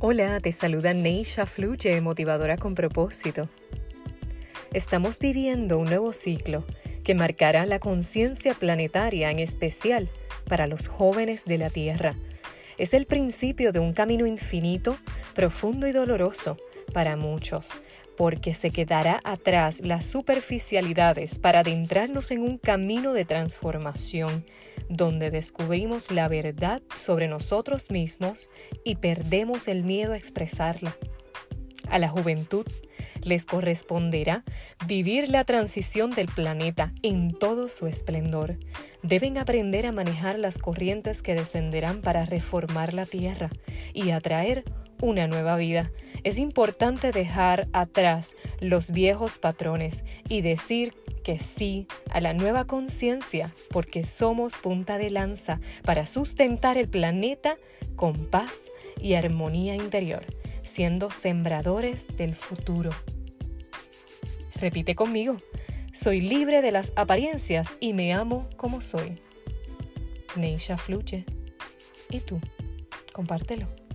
Hola, te saluda Neisha Fluye, motivadora con propósito. Estamos viviendo un nuevo ciclo que marcará la conciencia planetaria en especial para los jóvenes de la Tierra. Es el principio de un camino infinito, profundo y doloroso para muchos, porque se quedará atrás las superficialidades para adentrarnos en un camino de transformación, donde descubrimos la verdad sobre nosotros mismos y perdemos el miedo a expresarla. A la juventud les corresponderá vivir la transición del planeta en todo su esplendor. Deben aprender a manejar las corrientes que descenderán para reformar la Tierra y atraer una nueva vida. Es importante dejar atrás los viejos patrones y decir que sí a la nueva conciencia porque somos punta de lanza para sustentar el planeta con paz y armonía interior, siendo sembradores del futuro. Repite conmigo, soy libre de las apariencias y me amo como soy. Neisha Fluche. ¿Y tú? Compártelo.